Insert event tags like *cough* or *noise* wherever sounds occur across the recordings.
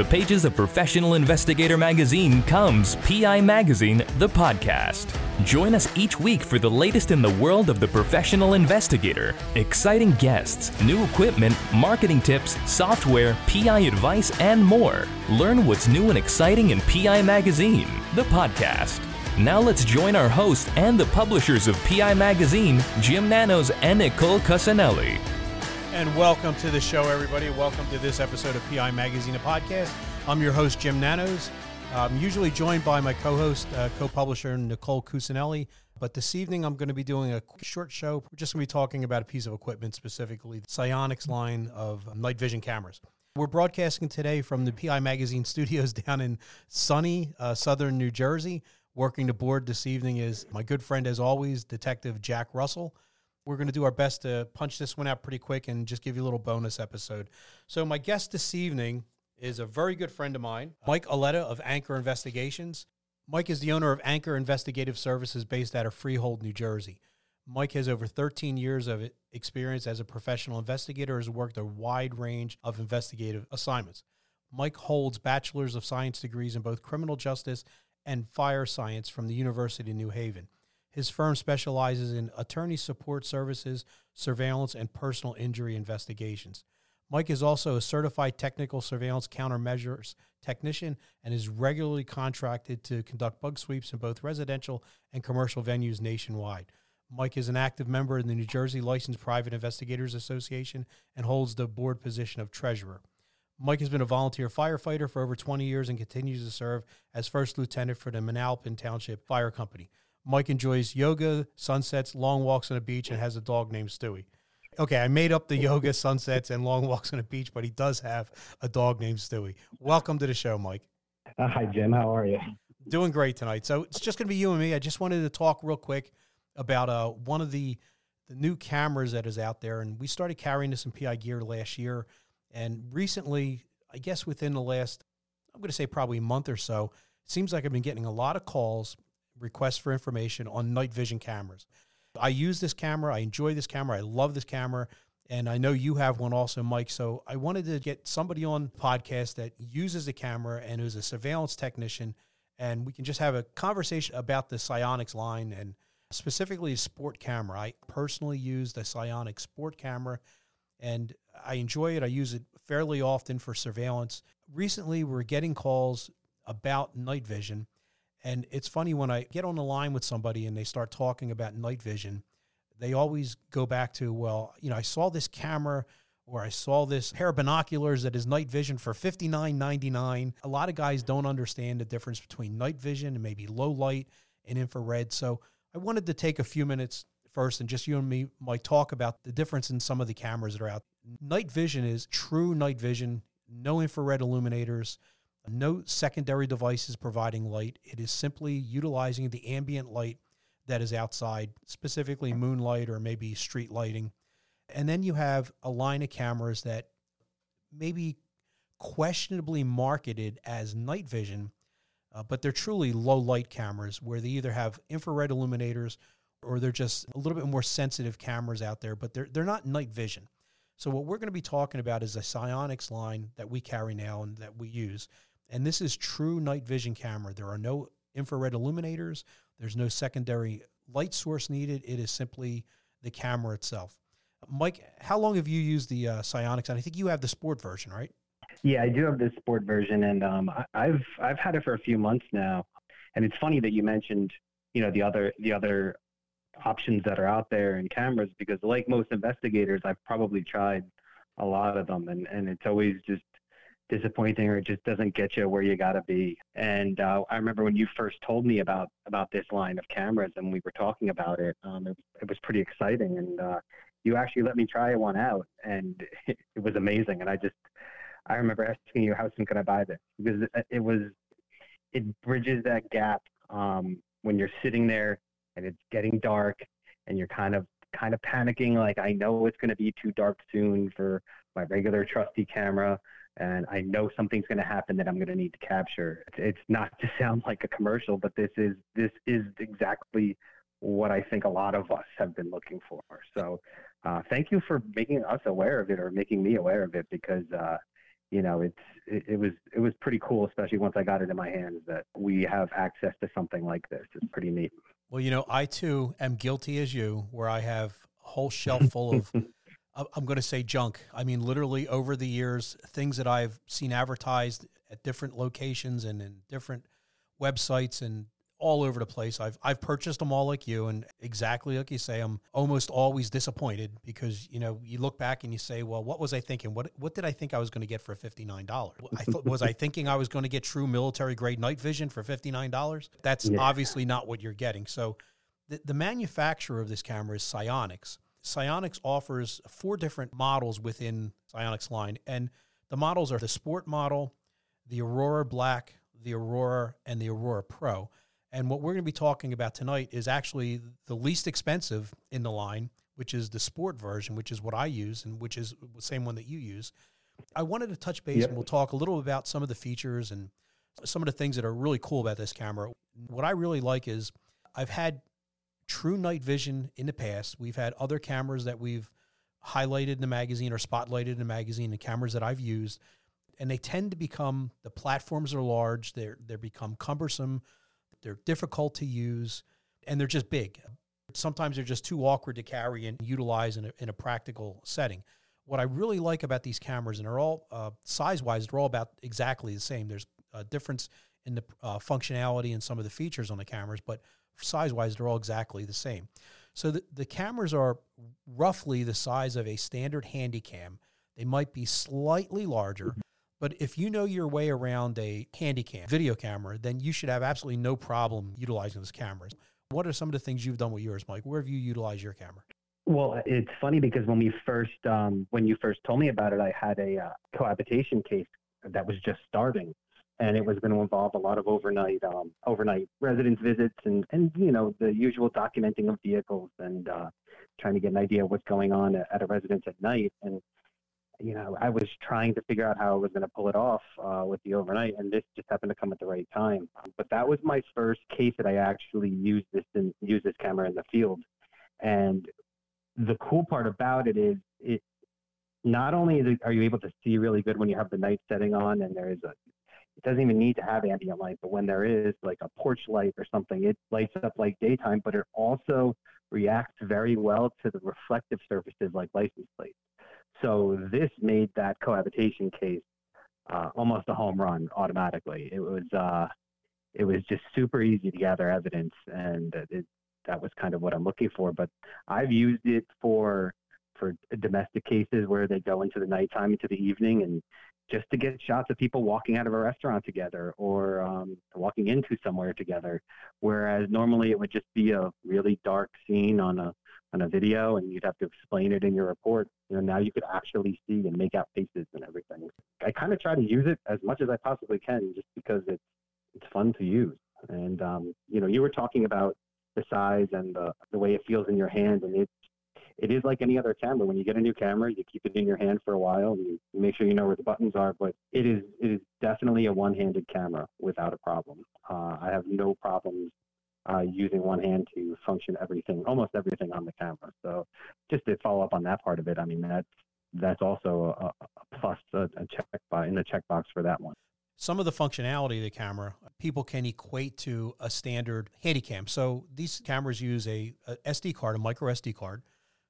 the pages of Professional Investigator magazine comes PI Magazine, the podcast. Join us each week for the latest in the world of the professional investigator, exciting guests, new equipment, marketing tips, software, PI advice, and more. Learn what's new and exciting in PI Magazine, the podcast. Now let's join our host and the publishers of PI Magazine, Jim Nanos and Nicole Cusinelli. And welcome to the show, everybody. Welcome to this episode of PI Magazine, a podcast. I'm your host, Jim Nanos. I'm usually joined by my co host, uh, co publisher, Nicole Cusinelli. But this evening, I'm going to be doing a short show. We're just going to be talking about a piece of equipment, specifically the SIONYX line of night vision cameras. We're broadcasting today from the PI Magazine *laughs* studios down in sunny uh, southern New Jersey. Working the board this evening is my good friend, as always, Detective Jack Russell. We're going to do our best to punch this one out pretty quick and just give you a little bonus episode. So, my guest this evening is a very good friend of mine, Mike Aletta of Anchor Investigations. Mike is the owner of Anchor Investigative Services based out of Freehold, New Jersey. Mike has over 13 years of experience as a professional investigator, has worked a wide range of investigative assignments. Mike holds bachelor's of science degrees in both criminal justice and fire science from the University of New Haven. His firm specializes in attorney support services, surveillance, and personal injury investigations. Mike is also a certified technical surveillance countermeasures technician and is regularly contracted to conduct bug sweeps in both residential and commercial venues nationwide. Mike is an active member in the New Jersey Licensed Private Investigators Association and holds the board position of treasurer. Mike has been a volunteer firefighter for over 20 years and continues to serve as first lieutenant for the Manalapan Township Fire Company. Mike enjoys yoga, sunsets, long walks on a beach, and has a dog named Stewie. Okay, I made up the *laughs* yoga, sunsets, and long walks on a beach, but he does have a dog named Stewie. Welcome to the show, Mike. Uh, hi, Jim. How are you? Doing great tonight. So it's just going to be you and me. I just wanted to talk real quick about uh, one of the the new cameras that is out there, and we started carrying this in PI Gear last year, and recently, I guess within the last, I'm going to say probably a month or so, it seems like I've been getting a lot of calls requests for information on night vision cameras. I use this camera. I enjoy this camera. I love this camera. And I know you have one also, Mike. So I wanted to get somebody on podcast that uses the camera and is a surveillance technician. And we can just have a conversation about the SIONYX line and specifically a sport camera. I personally use the SIONYX sport camera and I enjoy it. I use it fairly often for surveillance. Recently, we're getting calls about night vision and it's funny when I get on the line with somebody and they start talking about night vision, they always go back to, well, you know, I saw this camera or I saw this pair of binoculars that is night vision for fifty nine ninety nine. A lot of guys don't understand the difference between night vision and maybe low light and infrared. So I wanted to take a few minutes first and just you and me might talk about the difference in some of the cameras that are out. Night vision is true night vision, no infrared illuminators no secondary devices providing light. It is simply utilizing the ambient light that is outside, specifically moonlight or maybe street lighting. And then you have a line of cameras that maybe questionably marketed as night vision, uh, but they're truly low light cameras where they either have infrared illuminators or they're just a little bit more sensitive cameras out there, but they're, they're not night vision. So, what we're going to be talking about is a SIONYX line that we carry now and that we use. And this is true night vision camera. There are no infrared illuminators. There's no secondary light source needed. It is simply the camera itself. Mike, how long have you used the uh, SIONYX? And I think you have the sport version, right? Yeah, I do have the sport version, and um, I've I've had it for a few months now. And it's funny that you mentioned, you know, the other the other options that are out there in cameras because, like most investigators, I've probably tried a lot of them, and and it's always just disappointing or it just doesn't get you where you got to be. And uh, I remember when you first told me about about this line of cameras and we were talking about it, um, it, it was pretty exciting. And uh, you actually let me try one out, and it, *laughs* it was amazing. And I just I remember asking you how soon could I buy this because it, it was it bridges that gap um, when you're sitting there and it's getting dark and you're kind of kind of panicking like I know it's going to be too dark soon for my regular trusty camera and I know something's going to happen that I'm going to need to capture. It's, it's not *laughs* to sound like a commercial, but this is this is exactly what I think a lot of us have been looking for. So, uh, thank you for making us aware of it or making me aware of it because uh, you know, it's it, it, was it was pretty cool, especially once I got it in my hands that we have access to something like this. It's pretty neat. Well, you know, I too am guilty as you, where I have a whole shelf full of. *laughs* I'm going to say junk. I mean, literally over the years, things that I've seen advertised at different locations and in different websites and all over the place. I've I've purchased them all like you, and exactly like you say, I'm almost always disappointed because you know you look back and you say, well, what was I thinking? What what did I think I was going to get for fifty nine dollars? I thought was I thinking I was going to get true military grade night vision for fifty nine dollars? That's yeah. obviously not what you're getting. So, the, the manufacturer of this camera is SIONYX. SIONYX offers four different models within SIONYX line, and the models are the Sport model, the Aurora Black, the Aurora, and the Aurora Pro. And what we're going to be talking about tonight is actually the least expensive in the line, which is the sport version, which is what I use and which is the same one that you use. I wanted to touch base yep. and we'll talk a little about some of the features and some of the things that are really cool about this camera. What I really like is I've had true night vision in the past. We've had other cameras that we've highlighted in the magazine or spotlighted in the magazine, the cameras that I've used, and they tend to become the platforms are large. They're they become cumbersome they're difficult to use, and they're just big. Sometimes they're just too awkward to carry and utilize in a, in a practical setting. What I really like about these cameras, and they're all uh, size wise, they're all about exactly the same. There's a difference in the uh, functionality and some of the features on the cameras, but size wise, they're all exactly the same. So the, the cameras are roughly the size of a standard handy cam. They might be slightly larger, but if you know your way around a handy cam video camera, then you should have absolutely no problem utilizing those cameras. What are some of the things you've done with yours, Mike? Where have you utilized your camera? Well, it's funny because when we first, um, when you first told me about it, I had a uh, cohabitation case that was just starting, and it was going to involve a lot of overnight, um, overnight residence visits, and and you know the usual documenting of vehicles and uh, trying to get an idea of what's going on at a residence at night. And you know, I was trying to figure out how I was going to pull it off uh, with the overnight, and this just happened to come at the right time. But that was my first case that I actually used this and used this camera in the field. And the cool part about it is it not only are you able to see really good when you have the night setting on, and there is a it doesn't even need to have ambient light, but when there is like a porch light or something, it lights up like daytime, but it also reacts very well to the reflective surfaces like license plates. So this made that cohabitation case uh, almost a home run automatically. It was uh, it was just super easy to gather evidence, and it, that was kind of what I'm looking for. But I've used it for for domestic cases where they go into the nighttime into the evening and just to get shots of people walking out of a restaurant together or um, walking into somewhere together. Whereas normally it would just be a really dark scene on a on a video and you'd have to explain it in your report. You know, now you could actually see and make out faces and everything. I kind of try to use it as much as I possibly can just because it's it's fun to use. And um, you know, you were talking about the size and the, the way it feels in your hand and it's it is like any other camera. When you get a new camera, you keep it in your hand for a while you make sure you know where the buttons are. But it is it is definitely a one-handed camera without a problem. Uh, I have no problems uh, using one hand to function everything, almost everything on the camera. So just to follow up on that part of it, I mean that's that's also a, a plus a, a check by in the checkbox for that one. Some of the functionality of the camera people can equate to a standard Handycam. So these cameras use a, a SD card, a micro SD card,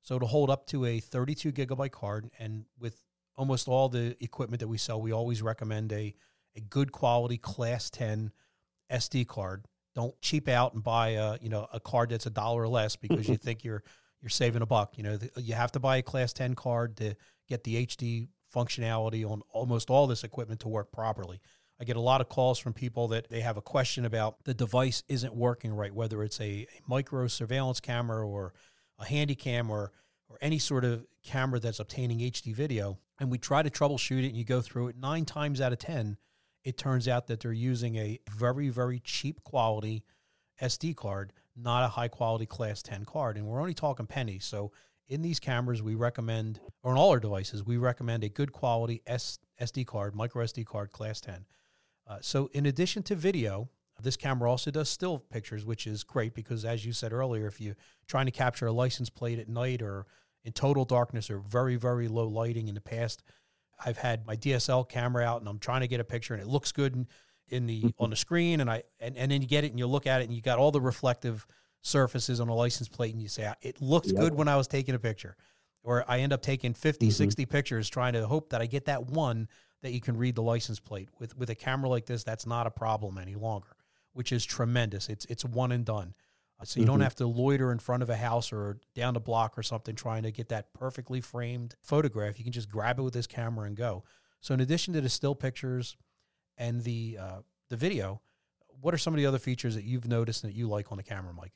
so to hold up to a 32 gigabyte card, and with almost all the equipment that we sell, we always recommend a a good quality Class 10 SD card don't cheap out and buy a you know a card that's a dollar or less because you *laughs* think you're you're saving a buck. You know, you have to buy a class 10 card to get the HD functionality on almost all this equipment to work properly. I get a lot of calls from people that they have a question about the device isn't working right, whether it's a, a micro surveillance camera or a handy cam or or any sort of camera that's obtaining HD video. And we try to troubleshoot it and you go through it nine times out of 10 it turns out that they're using a very, very cheap quality SD card, not a high quality class 10 card. And we're only talking pennies. So in these cameras, we recommend, or in all our devices, we recommend a good quality S- SD card, micro SD card, class 10. Uh, so in addition to video, this camera also does still pictures, which is great because, as you said earlier, if you're trying to capture a license plate at night or in total darkness or very, very low lighting in the past, I've had my DSL camera out and I'm trying to get a picture and it looks good in, in the mm-hmm. on the screen and I and, and then you get it and you look at it and you got all the reflective surfaces on a license plate and you say it looks yep. good when I was taking a picture. Or I end up taking 50, mm-hmm. 60 pictures trying to hope that I get that one that you can read the license plate. With with a camera like this, that's not a problem any longer, which is tremendous. It's it's one and done. So you mm-hmm. don't have to loiter in front of a house or down the block or something trying to get that perfectly framed photograph. You can just grab it with this camera and go. So in addition to the still pictures and the uh, the video, what are some of the other features that you've noticed that you like on the camera, Mike?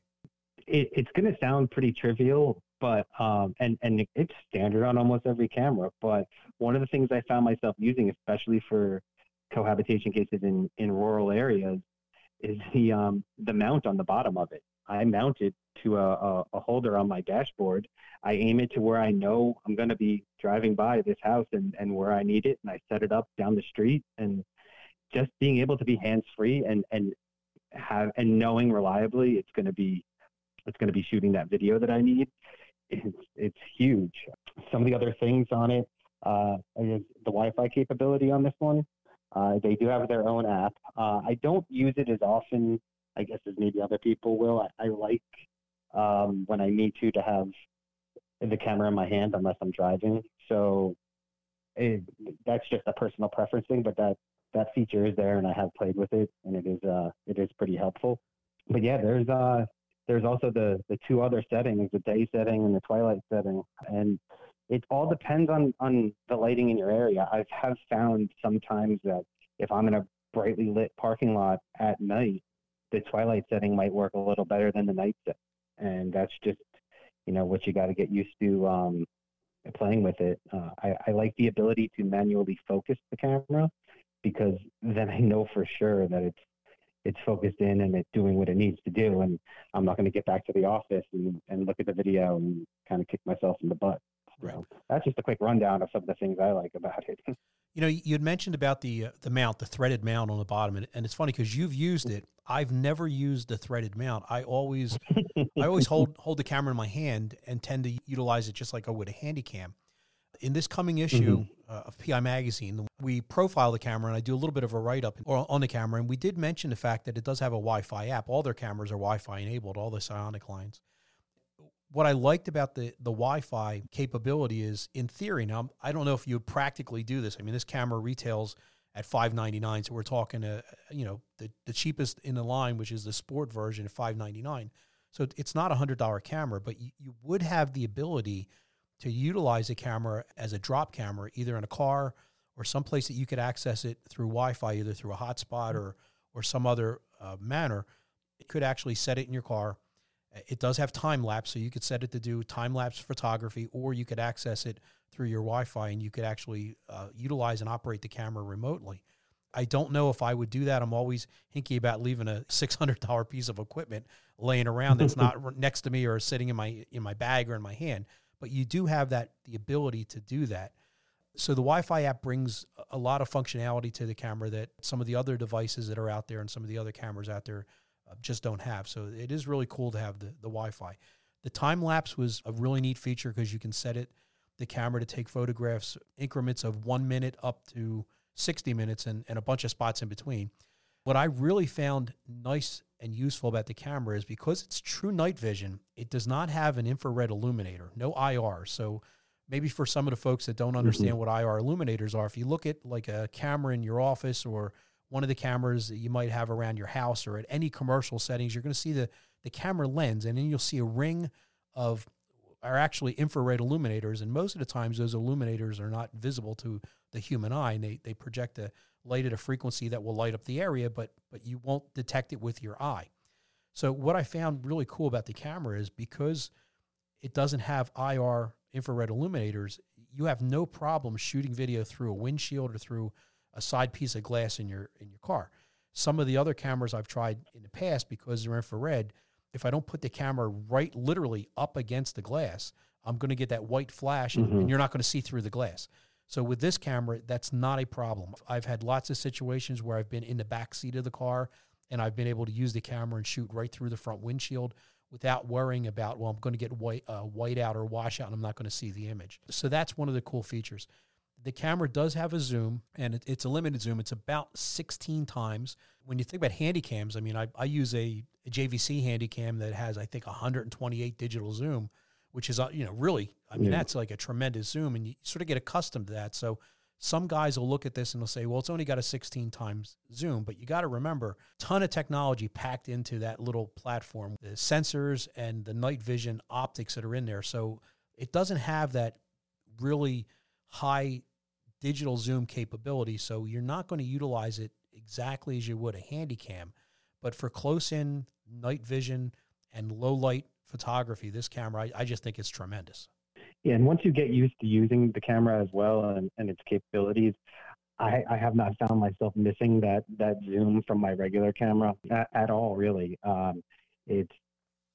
It, it's going to sound pretty trivial, but um, and and it's standard on almost every camera. But one of the things I found myself using, especially for cohabitation cases in in rural areas, is the um, the mount on the bottom of it. I mount it to a, a, a, holder on my dashboard. I aim it to where I know I'm going to be driving by this house and, and where I need it, and I set it up down the street. And just being able to be hands free and and have and knowing reliably it's going to be it's going to be shooting that video that I need. It's it's huge. Some of the other things on it, uh, the Wi-Fi capability on this one. Uh, they do have their own app. Uh, I don't use it as often I guess as maybe other people will. I, I like um, when I need to to have the camera in my hand unless I'm driving. So it, that's just a personal preference thing, but that that feature is there, and I have played with it, and it is uh it is pretty helpful. But yeah, there's uh there's also the the two other settings, the day setting and the twilight setting, and it all depends on on the lighting in your area. I have found sometimes that if I'm in a brightly lit parking lot at night, the twilight setting might work a little better than the night set, and that's just you know what you got to get used to um, playing with it. Uh, I, I like the ability to manually focus the camera because then I know for sure that it's it's focused in and it's doing what it needs to do, and I'm not going to get back to the office and, and look at the video and kind of kick myself in the butt. Right. So that's just a quick rundown of some of the things I like about it. *laughs* You know, you had mentioned about the uh, the mount, the threaded mount on the bottom, and, and it's funny because you've used it. I've never used the threaded mount. I always *laughs* I always hold hold the camera in my hand and tend to utilize it just like I would a handy cam. In this coming issue mm-hmm. uh, of PI Magazine, we profile the camera and I do a little bit of a write up on the camera. And we did mention the fact that it does have a Wi Fi app. All their cameras are Wi Fi enabled, all the SIONYX lines what I liked about the the Wi-Fi capability is, in theory, now I don't know if you would practically do this. I mean, this camera retails at five ninety nine, so we're talking, a, you know, the the cheapest in the line, which is the sport version, at five ninety nine. So it's not a hundred dollar camera, but you, you would have the ability to utilize a camera as a drop camera, either in a car or someplace that you could access it through Wi-Fi, either through a hotspot or or some other uh, manner. It could actually set it in your car it does have time lapse, so you could set it to do time lapse photography, or you could access it through your Wi Fi and you could actually uh, utilize and operate the camera remotely. I don't know if I would do that. I'm always hinky about leaving a *laughs* $600 piece of equipment laying around that's not *laughs* next to me or sitting in my in my bag or in my hand. But you do have that the ability to do that. So the Wi-Fi app brings a lot of functionality to the camera that some of the other devices that are out there and some of the other cameras out there just don't have. So it is really cool to have the, the Wi Fi. The time lapse was a really neat feature because you can set it, the camera to take photographs increments of one minute up to 60 minutes and, and a bunch of spots in between. What I really found nice and useful about the camera is because it's true night vision, it does not have an infrared illuminator, no IR. So maybe for some of the folks that don't understand mm-hmm. what IR illuminators are, if you look at like a camera in your office or one of the cameras that you might have around your house or at any commercial settings, you're going to see the, the camera lens, and then you'll see a ring of are actually infrared illuminators. And most of the times, those illuminators are not visible to the human eye, and they, they project a light at a frequency that will light up the area, but but you won't detect it with your eye. So what I found really cool about the camera is because it doesn't have IR infrared illuminators, you have no problem shooting video through a windshield or through a side piece of glass in your in your car. Some of the other cameras I've tried in the past because they're infrared, if I don't put the camera right literally up against the glass, I'm going to get that white flash and, mm-hmm. and you're not going to see through the glass. So with this camera, that's not a problem. I've had lots of situations where I've been in the back seat of the car and I've been able to use the camera and shoot right through the front windshield without worrying about well I'm going to get white uh, white out or wash out and I'm not going to see the image. So that's one of the cool features The camera does have a zoom, and it, it's a limited zoom. It's about 16 times. When you think about handy cams, I mean, I, I use a, a JVC handy cam that has, I think, 128 digital zoom, which is, uh, you know, really, I mean, yeah. that's like a tremendous zoom, and you sort of get accustomed to that. So some guys will look at this and they'll say, well, it's only got a 16 times zoom, but you got to remember, ton of technology packed into that little platform, the sensors and the night vision optics that are in there. So it doesn't have that really high digital zoom capability. So you're not going to utilize it exactly as you would a handy cam. But for close in night vision and low light photography, this camera, I, I just think it's tremendous. Yeah, and once you get used to using the camera as well and, and its capabilities, I, I have not found myself missing that that zoom from my regular camera at, at all. Really, um, it's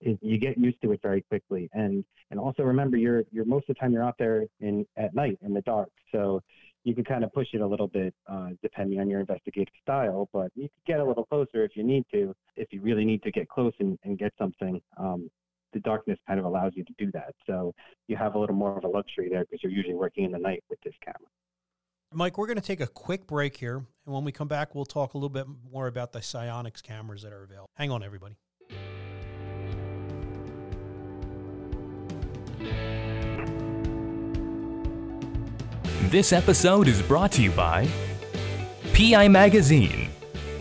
it, you get used to it very quickly, and and also remember you're you're most of the time you're out there in at night in the dark, so you can kind of push it a little bit uh, depending on your investigative style, but you can get a little closer if you need to. If you really need to get close and, and get something, um, the darkness kind of allows you to do that. So you have a little more of a luxury there because you're usually working in the night with this camera. Mike, we're going to take a quick break here. And when we come back, we'll talk a little bit more about the SIONYX cameras that are available. Hang on, everybody. This episode is brought to you by PI Magazine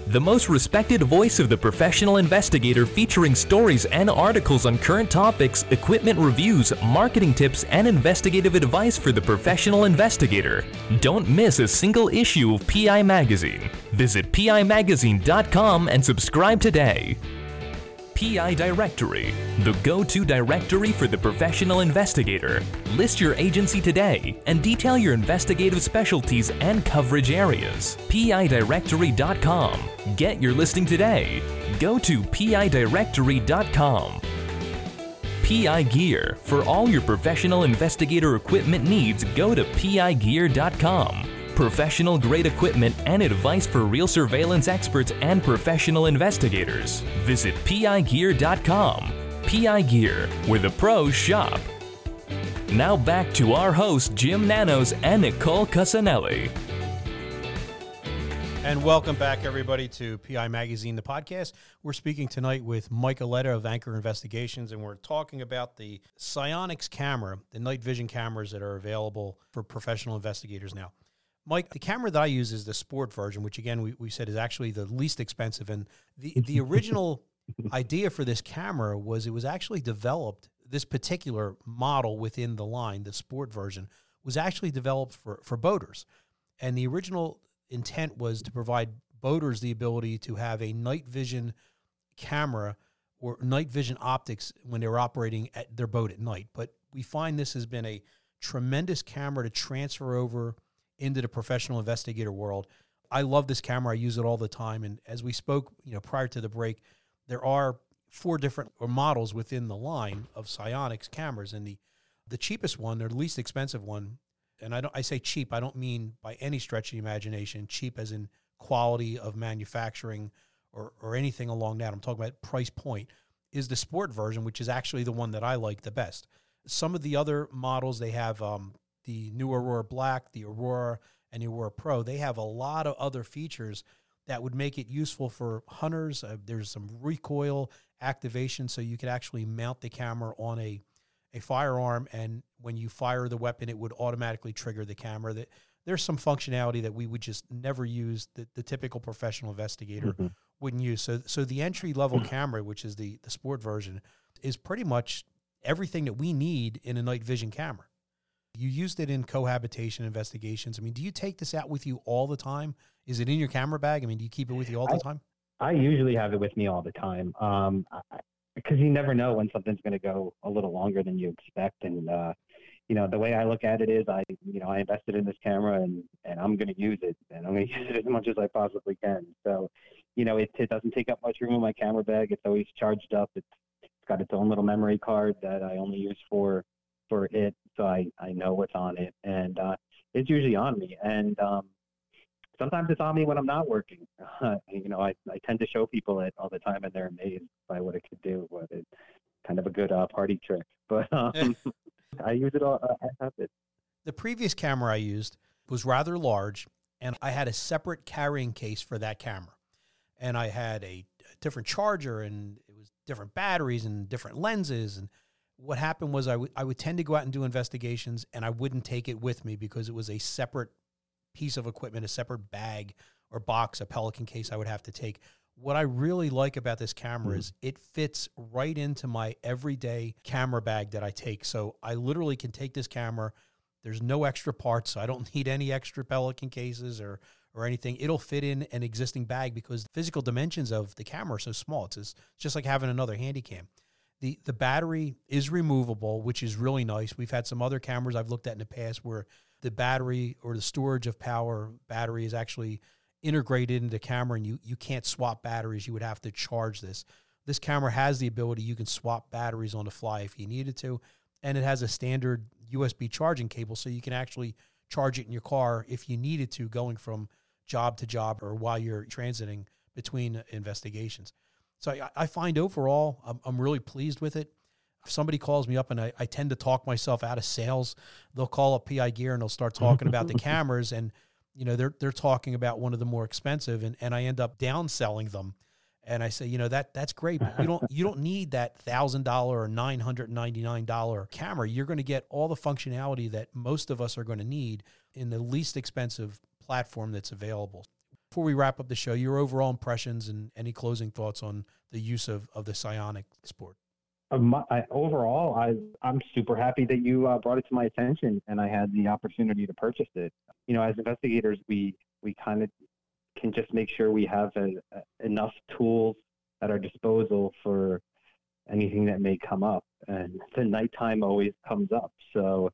the most respected voice of the professional investigator featuring stories and articles on current topics, equipment reviews, marketing tips, and investigative advice for the professional investigator. Don't miss a single issue of PI Magazine. Visit PIMagazine.com and subscribe today. PI Directory, the go to directory for the professional investigator. List your agency today and detail your investigative specialties and coverage areas. PIDirectory.com. Get your listing today. Go to PIDirectory.com. PI Gear. For all your professional investigator equipment needs, go to PIGear.com professional grade equipment, and advice for real surveillance experts and professional investigators. Visit PIGear.com. PI Gear, where the pros shop. Now back to our hosts, Jim Nanos and Nicole Cusanelli. And welcome back, everybody, to PI Magazine, the podcast. We're speaking tonight with Mike Aletta of Anchor Investigations, and we're talking about the SIONYX camera, the night vision cameras that are available for professional investigators now. Mike, the camera that I use is the sport version, which again we, we said is actually the least expensive. And the the *laughs* original idea for this camera was it was actually developed. This particular model within the line, the sport version, was actually developed for for boaters, and the original intent was to provide boaters the ability to have a night vision camera or night vision optics when they were operating at their boat at night. But we find this has been a tremendous camera to transfer over into the professional investigator world. I love this camera. I use it all the time. And as we spoke, you know, prior to the break, there are four different models within the line of SIONYX cameras, and the the cheapest one, or the least expensive one, and I don't I say cheap. I don't mean by any stretch of the imagination cheap as in quality of manufacturing or or anything along that. I'm talking about price point. Is the sport version, which is actually the one that I like the best. Some of the other models they have um, the new Aurora Black, the Aurora, and the Aurora Pro, they have a lot of other features that would make it useful for hunters. Uh, there's some recoil activation, so you could actually mount the camera on a a firearm, and when you fire the weapon, it would automatically trigger the camera. That there's some functionality that we would just never use that the typical professional investigator mm-hmm. wouldn't use. So, so the entry level camera, which is the the sport version, is pretty much everything that we need in a night vision camera. You used it in cohabitation investigations. I mean, do you take this out with you all the time? Is it in your camera bag? I mean, do you keep it with you all the time? I, I usually have it with me all the time. Um, because you never know when something's going to go a little longer than you expect. And, uh, you know, the way I look at it is I, you know, I invested in this camera and, and I'm going to use it and I'm going *laughs* to use it as much as I possibly can. So, you know, it, it doesn't take up much room in my camera bag. It's always charged up. It's, it's got its own little memory card that I only use for for it, so I, I know what's on it, and uh, it's usually on me. And um, sometimes it's on me when I'm not working. Uh, *laughs* you know, I, I tend to show people it all the time, and they're amazed by what it could do. But it's kind of a good uh, party trick. *laughs* But um, I use it all. Uh, I have it. The previous camera I used was rather large, and I had a separate carrying case for that camera. And I had a, a different charger, and it was different batteries and different lenses. And what happened was I, w- I would tend to go out and do investigations, and I wouldn't take it with me because it was a separate piece of equipment, a separate bag or box, a Pelican case I would have to take. What I really like about this camera mm. is it fits right into my everyday camera bag that I take. So I literally can take this camera. There's no extra parts. So I don't *laughs* need any extra Pelican cases or or anything. It'll fit in an existing bag because the physical dimensions of the camera are so small. It's just, it's just like having another handy cam. The the battery is removable, which is really nice. We've had some other cameras I've looked at in the past where the battery or the storage of power battery is actually integrated into the camera and you, you can't swap batteries. You would have to charge this. This camera has the ability you can swap batteries on the fly if you needed to. And it has a standard USB charging cable so you can actually charge it in your car if you needed to going from job to job or while you're transiting between investigations. So I, I find overall, I'm, I'm really pleased with it if somebody calls me up and I, I tend to talk myself out of sales, they'll call up PI Gear and they'll start talking about the *laughs* cameras and you know they're they're talking about one of the more expensive and, and I end up downselling them. And I say, you know, that that's great, but you don't you don't need that thousand dollar or nine hundred ninety nine dollar camera. You're going to get all the functionality that most of us are going to need in the least expensive platform that's available. Before we wrap up the show, your overall impressions and any closing thoughts on the use of, of the SIONYX sport. Um, I, overall, I, I'm super happy that you uh, brought it to my attention and I had the opportunity to purchase it. You know, as investigators, we we kind of can just make sure we have a, a, enough tools at our disposal for anything that may come up. And the nighttime always comes up, so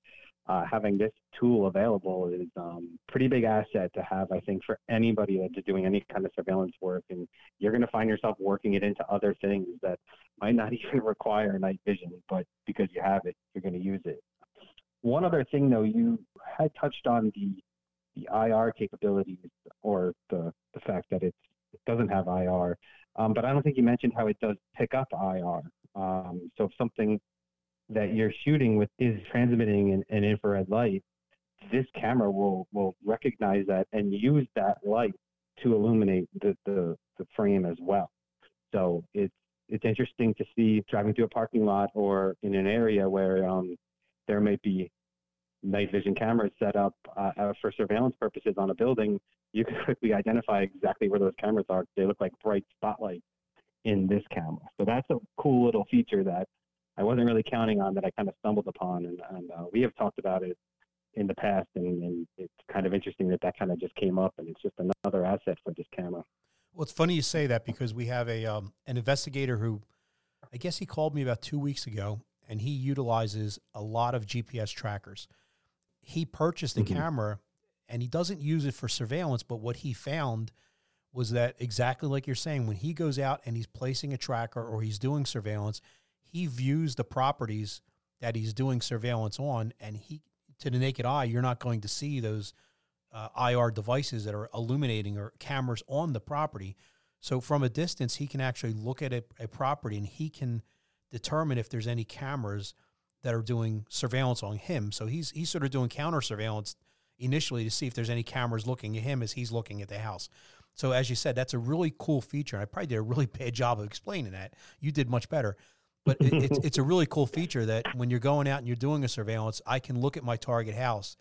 uh, having this tool available is um, pretty big asset to have, I think, for anybody that's doing any kind of surveillance work. And you're going to find yourself working it into other things that might not *laughs* even require night vision, but because you have it, you're going to use it. One other thing, though, you had touched on the the IR capabilities or the the fact that it doesn't have IR, um, but I don't think you mentioned how it does pick up IR. Um, so if something that you're shooting with is transmitting an, an infrared light, this camera will will recognize that and use that light to illuminate the, the, the frame as well. So it's it's interesting to see driving through a parking lot or in an area where um, there may be night vision cameras set up uh, uh for surveillance purposes on a building. You can quickly identify exactly where those cameras are. They look like bright spotlights in this camera. So that's a cool little feature that I wasn't really counting on that I kind of stumbled upon, and, and uh, we have talked about it in the past, and, and, it's kind of interesting that that kind of just came up, and it's just another asset for this camera. Well, it's funny you say that because we have a um, an investigator who, I guess he called me about two weeks ago, and he utilizes a lot of GPS trackers. He purchased a mm-hmm. camera, and he doesn't use it for surveillance, but what he found was that exactly like you're saying, when he goes out and he's placing a tracker or he's doing surveillance, he views the properties that he's doing surveillance on, and he to the naked eye, you're not going to see those uh, IR devices that are illuminating or cameras on the property. So from a distance, he can actually look at a, a property and he can determine if there's any cameras that are doing surveillance on him. So he's he's sort of doing counter surveillance initially to see if there's any cameras looking at him as he's looking at the house. So as you said, that's a really cool feature. I probably did a really *laughs* bad job of explaining that. You did much better. But it, it's *laughs* it's a really cool feature that when you're going out and you're doing a surveillance, I can look at my target house,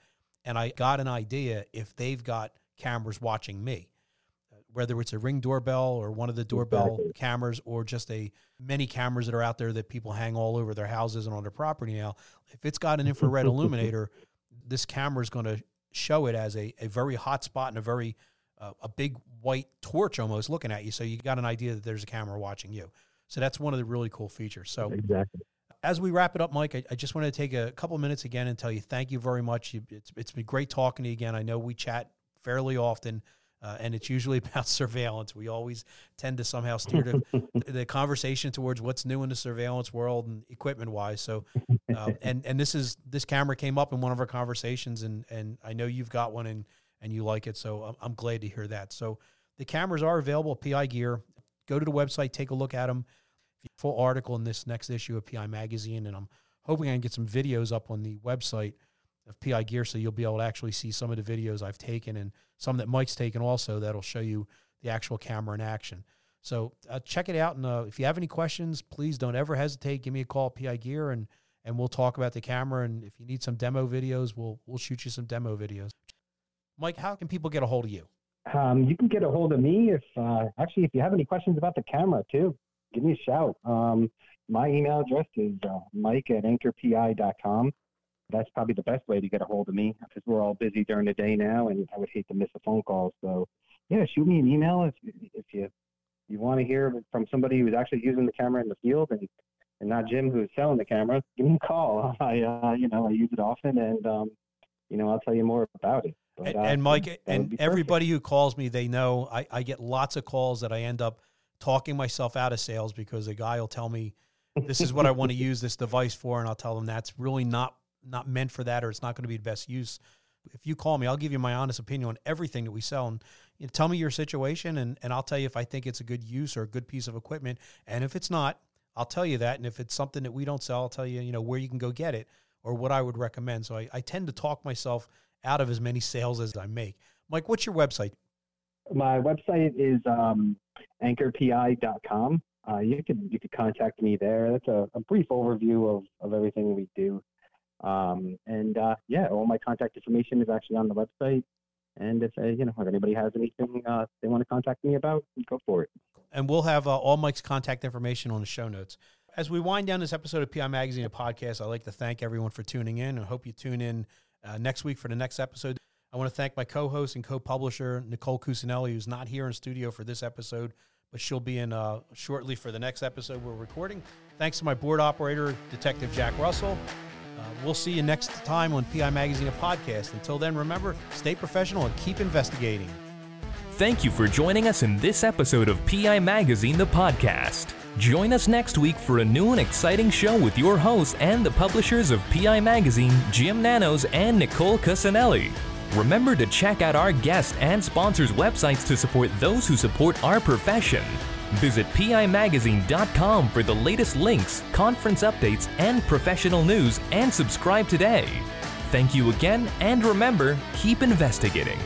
and I got an idea if they've got cameras watching me, whether it's a ring doorbell or one of the doorbell exactly. cameras or just a many cameras that are out there that people hang all over their houses and on their property now. If it's got an infrared *laughs* illuminator, this camera is going to show it as a, a very hot spot and a very uh, a big white torch almost looking at you. So you got an idea that there's a camera watching you. So that's one of the really cool features. So exactly. As we wrap it up, Mike, I, I just want to take a couple minutes again and tell you thank you very much. You, it's it's been great talking to you again. I know we chat fairly often. Uh, and it's usually *laughs* about surveillance. We always tend to somehow steer the, *laughs* the conversation towards what's new in the surveillance world and equipment wise. So, uh, *laughs* and and this is this camera came up in one of our conversations, and and I know you've got one and and you like it, so I'm, I'm glad to hear that. So, the cameras are available at PI Gear. Go to the website, take a look at them full article in this next issue of PI Magazine, and I'm hoping I can get some videos up on the website of PI gear, so you'll be able to actually see some of the videos I've taken and some that Mike's taken also that'll show you the actual camera in action. So uh, check it out, and uh, if you have any questions, please don't ever hesitate. Give me a call, PI Gear, and and we'll talk about the camera. And if you need some demo videos, we'll we'll shoot you some demo videos. Mike, how can people get a hold of you? Um, you can get a hold of me if uh, actually if you have any questions about the camera too, give me a shout. Um, my email address is uh, mike at anchorpi.com. That's probably the best way to get a hold of me because we're all busy during the day now, and I would hate to miss a phone call. So, yeah, shoot me an email if if you you want to hear from somebody who's actually using the camera in the field and and not Jim who's selling the camera. Give me a call. *laughs* I uh, you know I use it often, and um, you know I'll tell you more about it. But, and, uh, and Mike, and everybody who calls me, they know I, I get lots of calls that I end up talking myself out of sales because a guy will tell me this is what I want to *laughs* use this device for, and I'll tell them that's really not not meant for that, or it's not going to be the best use. If you call me, I'll give you my honest opinion on everything that we sell, and you know, tell me your situation, and and I'll tell you if I think it's a good use or a good piece of equipment, and if it's not, I'll tell you that, and if it's something that we don't sell, I'll tell you you know where you can go get it or what I would recommend. So I, I tend to talk myself out of as many sales as I make. Mike, what's your website? My website is um, anchorpi.com. Uh, you could you could contact me there. That's a, a brief overview of, of everything we do. Um, and uh, yeah, all my contact information is actually on the website. And if uh, you know if anybody has anything uh, they want to contact me about, go for it. And we'll have uh, all Mike's contact information on the show notes. As we wind down this episode of PI Magazine, a podcast, I'd like to thank everyone for tuning in. I hope you tune in uh, next week for the next episode. I want to thank my co-host and co-publisher Nicole Cusinelli, who's not here in studio for this episode, but she'll be in uh, shortly for the next episode we're recording. Thanks to my board operator, Detective Jack Russell. Uh, we'll see you next time on PI Magazine, a podcast. Until then, remember, stay professional and keep investigating. Thank you for joining us in this episode of PI Magazine, the podcast. Join us next week for a new and exciting show with your hosts and the publishers of PI Magazine, Jim Nanos and Nicole Cusinelli. Remember to check out our guests and sponsors' websites to support those who support our profession. Visit PIMagazine.com for the latest links, conference updates, and professional news, and subscribe today. Thank you again, and remember keep investigating.